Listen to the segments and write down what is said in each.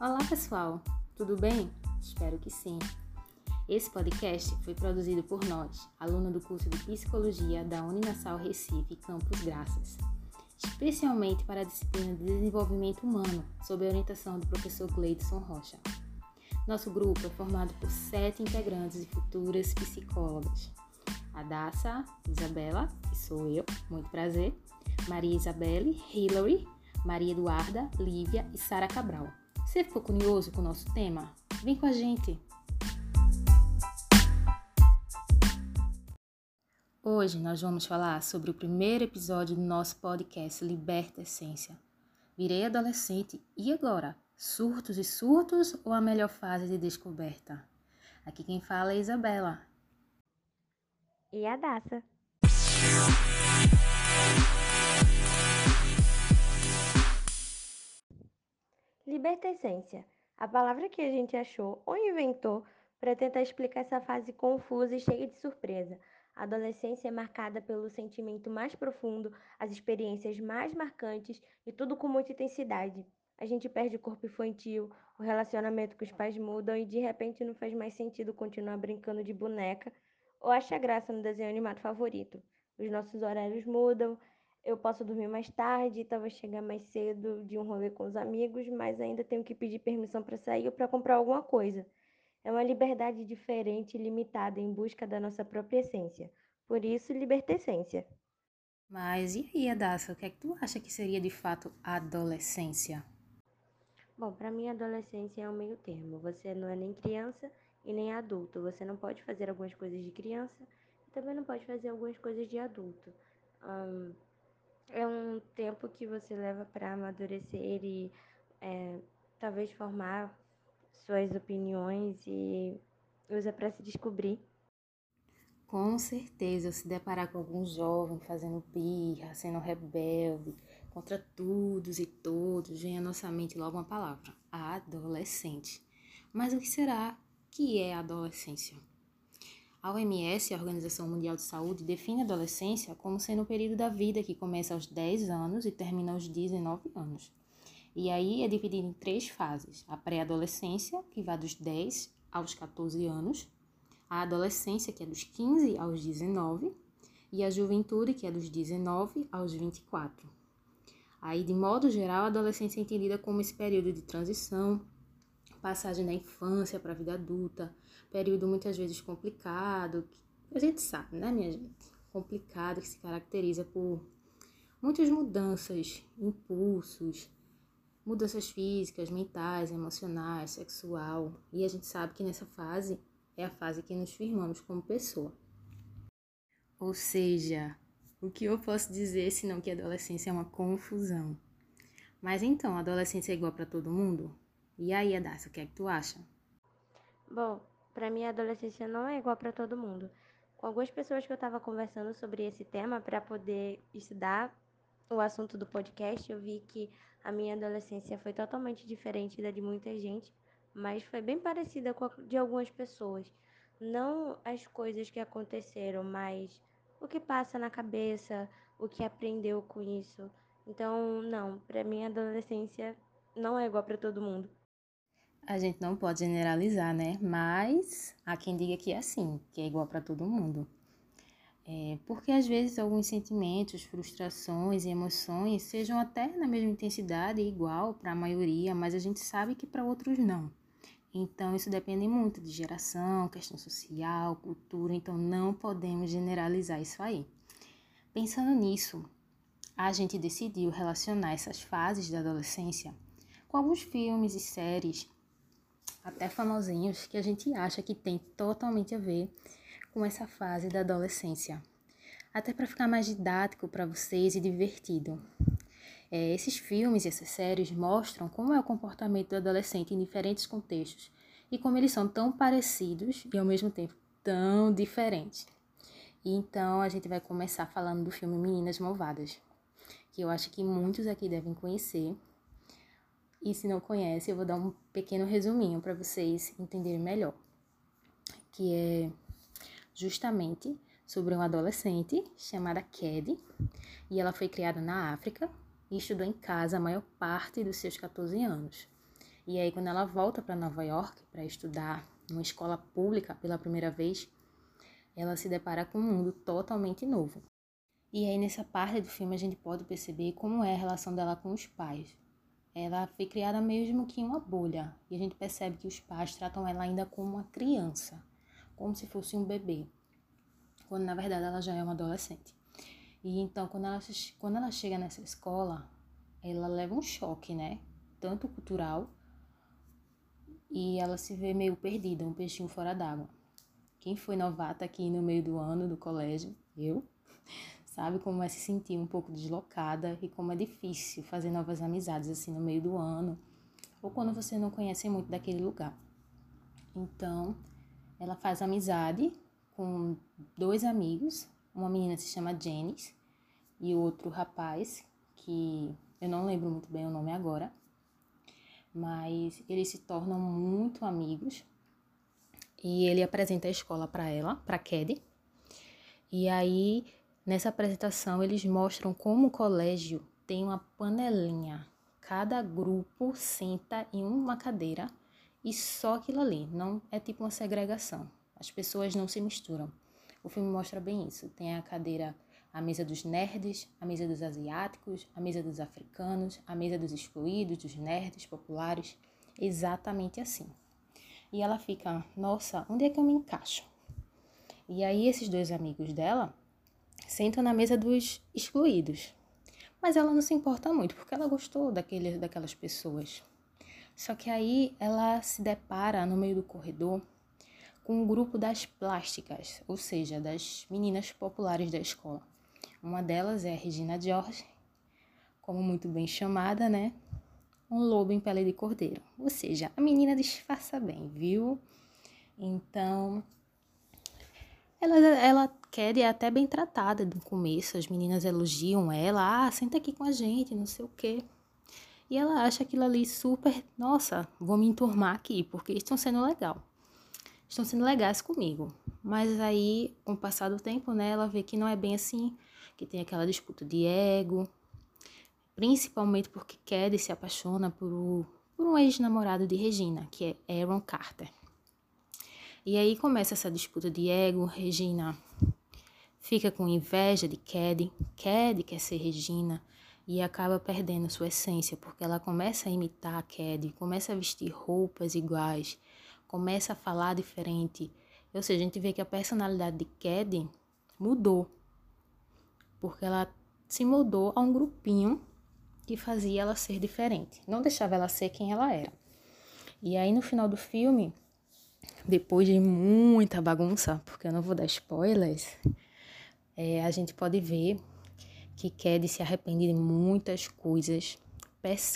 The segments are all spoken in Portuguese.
Olá, pessoal! Tudo bem? Espero que sim. Esse podcast foi produzido por nós, aluno do curso de Psicologia da Uninasal Recife, Campus Graças, especialmente para a disciplina de Desenvolvimento Humano, sob a orientação do professor Gleidson Rocha. Nosso grupo é formado por sete integrantes e futuras psicólogas. A Daça, Isabela, que sou eu, muito prazer, Maria Isabelle, Hillary, Maria Eduarda, Lívia e Sara Cabral. Você ficou curioso com o nosso tema? Vem com a gente! Hoje nós vamos falar sobre o primeiro episódio do nosso podcast Liberta Essência. Virei adolescente e agora? Surtos e surtos ou a melhor fase de descoberta? Aqui quem fala é Isabela. E a Daça. Libertescência. A palavra que a gente achou ou inventou para tentar explicar essa fase confusa e cheia de surpresa. A adolescência é marcada pelo sentimento mais profundo, as experiências mais marcantes e tudo com muita intensidade. A gente perde o corpo infantil, o relacionamento com os pais mudam e de repente não faz mais sentido continuar brincando de boneca ou achar graça no desenho animado favorito. Os nossos horários mudam, eu posso dormir mais tarde, talvez chegar mais cedo de um rolê com os amigos, mas ainda tenho que pedir permissão para sair ou para comprar alguma coisa. É uma liberdade diferente e limitada em busca da nossa própria essência. Por isso, libertescência. Mas e aí, Adassa, o que é que tu acha que seria de fato a adolescência? Bom, para mim, a adolescência é um meio termo. Você não é nem criança e nem adulto. Você não pode fazer algumas coisas de criança e também não pode fazer algumas coisas de adulto. Um, é um tempo que você leva para amadurecer e é, talvez formar suas opiniões e usa para se descobrir. Com certeza, se deparar com algum jovem fazendo birra, sendo rebelde, contra todos e todos, vem à nossa mente logo uma palavra: adolescente. Mas o que será que é adolescência? A OMS, a Organização Mundial de Saúde, define a adolescência como sendo o período da vida que começa aos 10 anos e termina aos 19 anos. E aí é dividido em três fases: a pré-adolescência, que vai dos 10 aos 14 anos, a adolescência, que é dos 15 aos 19, e a juventude, que é dos 19 aos 24. Aí, de modo geral, a adolescência é entendida como esse período de transição, passagem da infância para a vida adulta, período muitas vezes complicado, a gente sabe, né, minha gente? Complicado, que se caracteriza por muitas mudanças, impulsos, mudanças físicas, mentais, emocionais, sexual. E a gente sabe que nessa fase é a fase que nos firmamos como pessoa. Ou seja, o que eu posso dizer senão que a adolescência é uma confusão? Mas então, a adolescência é igual para todo mundo? E aí, Adassa, o que é que tu acha? Bom, para mim a adolescência não é igual para todo mundo. Com algumas pessoas que eu estava conversando sobre esse tema para poder estudar o assunto do podcast, eu vi que a minha adolescência foi totalmente diferente da de muita gente, mas foi bem parecida com a de algumas pessoas. Não as coisas que aconteceram, mas o que passa na cabeça, o que aprendeu com isso. Então, não, para mim a adolescência não é igual para todo mundo. A gente não pode generalizar, né? Mas há quem diga que é assim, que é igual para todo mundo. É, porque às vezes alguns sentimentos, frustrações e emoções sejam até na mesma intensidade igual para a maioria, mas a gente sabe que para outros não. Então isso depende muito de geração, questão social, cultura, então não podemos generalizar isso aí. Pensando nisso, a gente decidiu relacionar essas fases da adolescência com alguns filmes e séries até famosinhos, que a gente acha que tem totalmente a ver com essa fase da adolescência. Até para ficar mais didático para vocês e divertido. É, esses filmes e essas séries mostram como é o comportamento do adolescente em diferentes contextos e como eles são tão parecidos e ao mesmo tempo tão diferentes. E então a gente vai começar falando do filme Meninas Malvadas, que eu acho que muitos aqui devem conhecer, e se não conhece, eu vou dar um pequeno resuminho para vocês entenderem melhor, que é justamente sobre uma adolescente chamada Ked, e ela foi criada na África e estudou em casa a maior parte dos seus 14 anos. E aí, quando ela volta para Nova York para estudar numa escola pública pela primeira vez, ela se depara com um mundo totalmente novo. E aí, nessa parte do filme, a gente pode perceber como é a relação dela com os pais. Ela foi criada mesmo que em uma bolha, e a gente percebe que os pais tratam ela ainda como uma criança, como se fosse um bebê, quando na verdade ela já é uma adolescente. E então, quando ela, quando ela chega nessa escola, ela leva um choque, né? Tanto cultural e ela se vê meio perdida, um peixinho fora d'água. Quem foi novata aqui no meio do ano do colégio? Eu. Sabe como é se sentir um pouco deslocada e como é difícil fazer novas amizades assim no meio do ano ou quando você não conhece muito daquele lugar. Então, ela faz amizade com dois amigos, uma menina se chama Janice e outro rapaz que eu não lembro muito bem o nome agora, mas eles se tornam muito amigos e ele apresenta a escola para ela, para Ked. E aí, nessa apresentação, eles mostram como o colégio tem uma panelinha. Cada grupo senta em uma cadeira e só aquilo ali. Não é tipo uma segregação. As pessoas não se misturam. O filme mostra bem isso. Tem a cadeira a mesa dos nerds, a mesa dos asiáticos, a mesa dos africanos, a mesa dos excluídos, dos nerds populares, exatamente assim. E ela fica, nossa, onde é que eu me encaixo? E aí esses dois amigos dela sentam na mesa dos excluídos. Mas ela não se importa muito, porque ela gostou daquele, daquelas pessoas. Só que aí ela se depara no meio do corredor com um grupo das plásticas, ou seja, das meninas populares da escola. Uma delas é a Regina George, como muito bem chamada, né? Um lobo em pele de cordeiro. Ou seja, a menina disfarça bem, viu? Então, ela, ela quer e é até bem tratada no começo. As meninas elogiam ela. Ah, senta aqui com a gente, não sei o quê. E ela acha aquilo ali super. Nossa, vou me enturmar aqui, porque estão sendo legal. Estão sendo legais comigo. Mas aí, com o passar do tempo, né, ela vê que não é bem assim que tem aquela disputa de ego, principalmente porque Kelly se apaixona por, por um ex-namorado de Regina, que é Aaron Carter. E aí começa essa disputa de ego, Regina fica com inveja de Kelly, Kelly quer ser Regina e acaba perdendo sua essência, porque ela começa a imitar a começa a vestir roupas iguais, começa a falar diferente. Ou seja, a gente vê que a personalidade de Kelly mudou porque ela se mudou a um grupinho que fazia ela ser diferente, não deixava ela ser quem ela era. E aí no final do filme, depois de muita bagunça, porque eu não vou dar spoilers, é, a gente pode ver que Ked se arrepende de muitas coisas,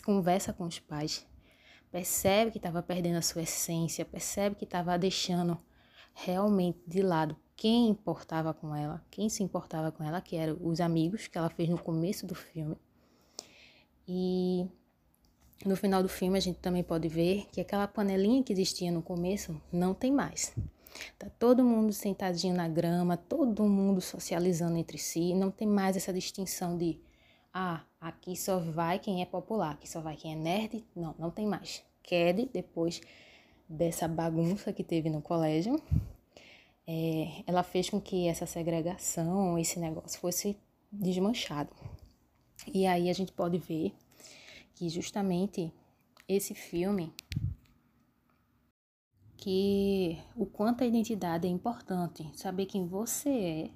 conversa com os pais, percebe que estava perdendo a sua essência, percebe que estava deixando realmente de lado quem importava com ela, quem se importava com ela, que eram os amigos que ela fez no começo do filme. E no final do filme a gente também pode ver que aquela panelinha que existia no começo não tem mais. Tá todo mundo sentadinho na grama, todo mundo socializando entre si, não tem mais essa distinção de ah, aqui só vai quem é popular, aqui só vai quem é nerd. Não, não tem mais. Ked, depois dessa bagunça que teve no colégio, é, ela fez com que essa segregação, esse negócio fosse desmanchado. E aí a gente pode ver que justamente esse filme que o quanto a identidade é importante, saber quem você é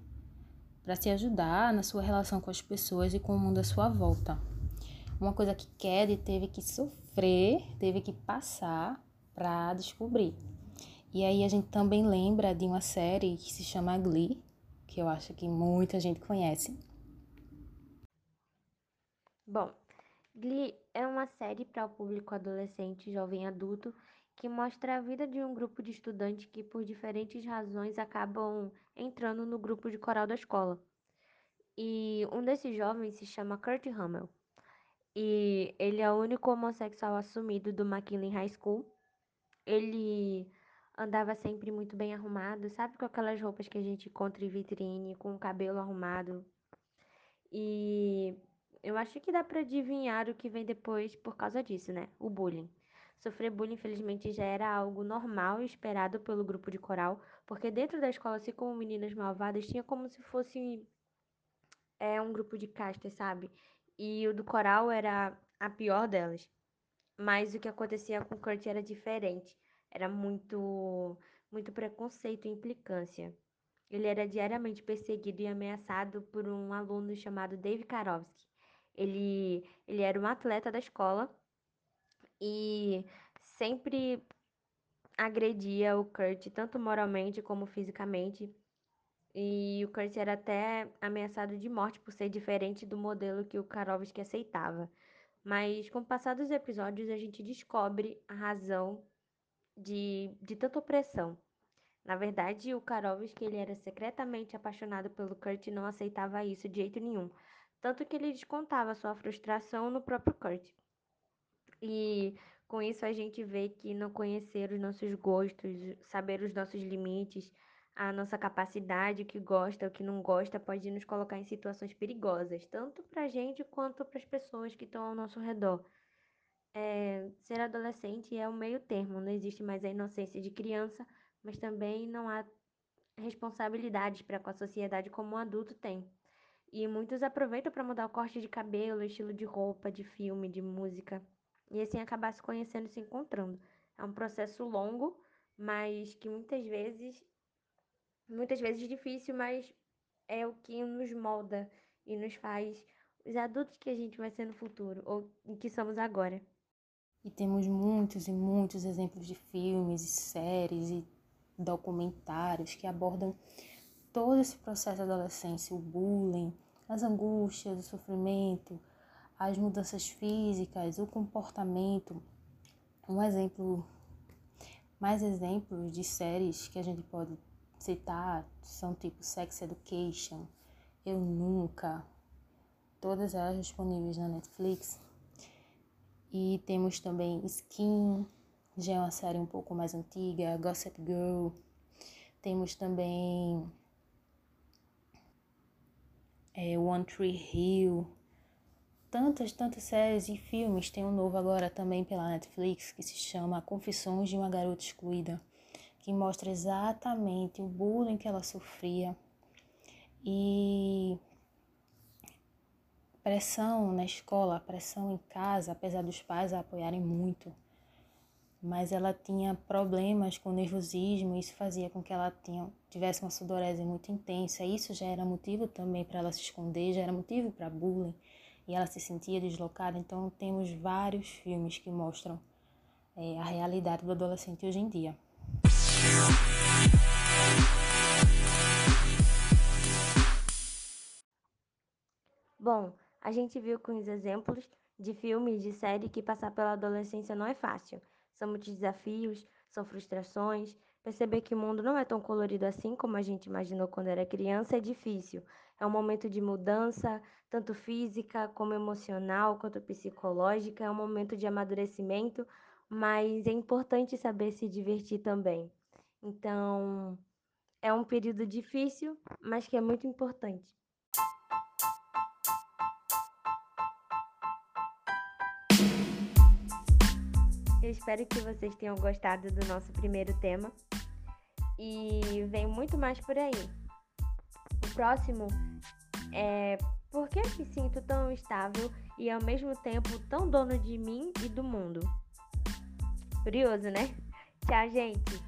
para te ajudar na sua relação com as pessoas e com o mundo à sua volta. Uma coisa que Kelly teve que sofrer, teve que passar para descobrir. E aí a gente também lembra de uma série que se chama Glee, que eu acho que muita gente conhece. Bom, Glee é uma série para o público adolescente, jovem e adulto que mostra a vida de um grupo de estudantes que, por diferentes razões, acabam entrando no grupo de coral da escola. E um desses jovens se chama Kurt Hummel. E ele é o único homossexual assumido do McKinley High School. Ele andava sempre muito bem arrumado, sabe? Com aquelas roupas que a gente encontra em vitrine, com o cabelo arrumado. E eu acho que dá para adivinhar o que vem depois por causa disso, né? O bullying. Sofrer bullying, infelizmente, já era algo normal e esperado pelo grupo de coral, porque dentro da escola, assim como meninas malvadas, tinha como se fosse é, um grupo de castas, sabe? E o do coral era a pior delas. Mas o que acontecia com Kurt era diferente. Era muito, muito preconceito e implicância. Ele era diariamente perseguido e ameaçado por um aluno chamado Dave Karofsky. Ele, ele era um atleta da escola e sempre agredia o Kurt, tanto moralmente como fisicamente. E o Kurt era até ameaçado de morte por ser diferente do modelo que o Karofsky aceitava. Mas com o passar dos episódios, a gente descobre a razão de, de tanta opressão. Na verdade, o Karofsky ele era secretamente apaixonado pelo Kurt e não aceitava isso de jeito nenhum. Tanto que ele descontava sua frustração no próprio Kurt. E com isso a gente vê que não conhecer os nossos gostos, saber os nossos limites, a nossa capacidade, o que gosta, o que não gosta, pode nos colocar em situações perigosas, tanto para a gente quanto para as pessoas que estão ao nosso redor. É, ser adolescente é o meio termo, não existe mais a inocência de criança, mas também não há responsabilidades para com a sociedade como um adulto tem. E muitos aproveitam para mudar o corte de cabelo, estilo de roupa, de filme, de música, e assim acabar se conhecendo e se encontrando. É um processo longo, mas que muitas vezes muitas vezes difícil, mas é o que nos molda e nos faz os adultos que a gente vai ser no futuro, ou que somos agora. E temos muitos e muitos exemplos de filmes e séries e documentários que abordam todo esse processo da adolescência, o bullying, as angústias, o sofrimento, as mudanças físicas, o comportamento. Um exemplo, mais exemplos de séries que a gente pode citar são tipo Sex Education, Eu Nunca, todas elas disponíveis na Netflix. E temos também Skin, já é uma série um pouco mais antiga, Gossip Girl. Temos também é, One Tree Hill. Tantas, tantas séries e filmes. Tem um novo agora também pela Netflix que se chama Confissões de uma Garota Excluída que mostra exatamente o bullying que ela sofria e pressão na escola, pressão em casa, apesar dos pais a apoiarem muito, mas ela tinha problemas com nervosismo, isso fazia com que ela tinha, tivesse uma sudorese muito intensa. Isso já era motivo também para ela se esconder, já era motivo para bullying, e ela se sentia deslocada. Então, temos vários filmes que mostram é, a realidade do adolescente hoje em dia. Bom, a gente viu com os exemplos de filmes, de série que passar pela adolescência não é fácil. São muitos desafios, são frustrações. Perceber que o mundo não é tão colorido assim como a gente imaginou quando era criança é difícil. É um momento de mudança, tanto física como emocional, quanto psicológica. É um momento de amadurecimento, mas é importante saber se divertir também. Então, é um período difícil, mas que é muito importante. Eu espero que vocês tenham gostado do nosso primeiro tema e vem muito mais por aí. O próximo é por que me sinto tão estável e ao mesmo tempo tão dono de mim e do mundo? Curioso, né? Tchau, gente!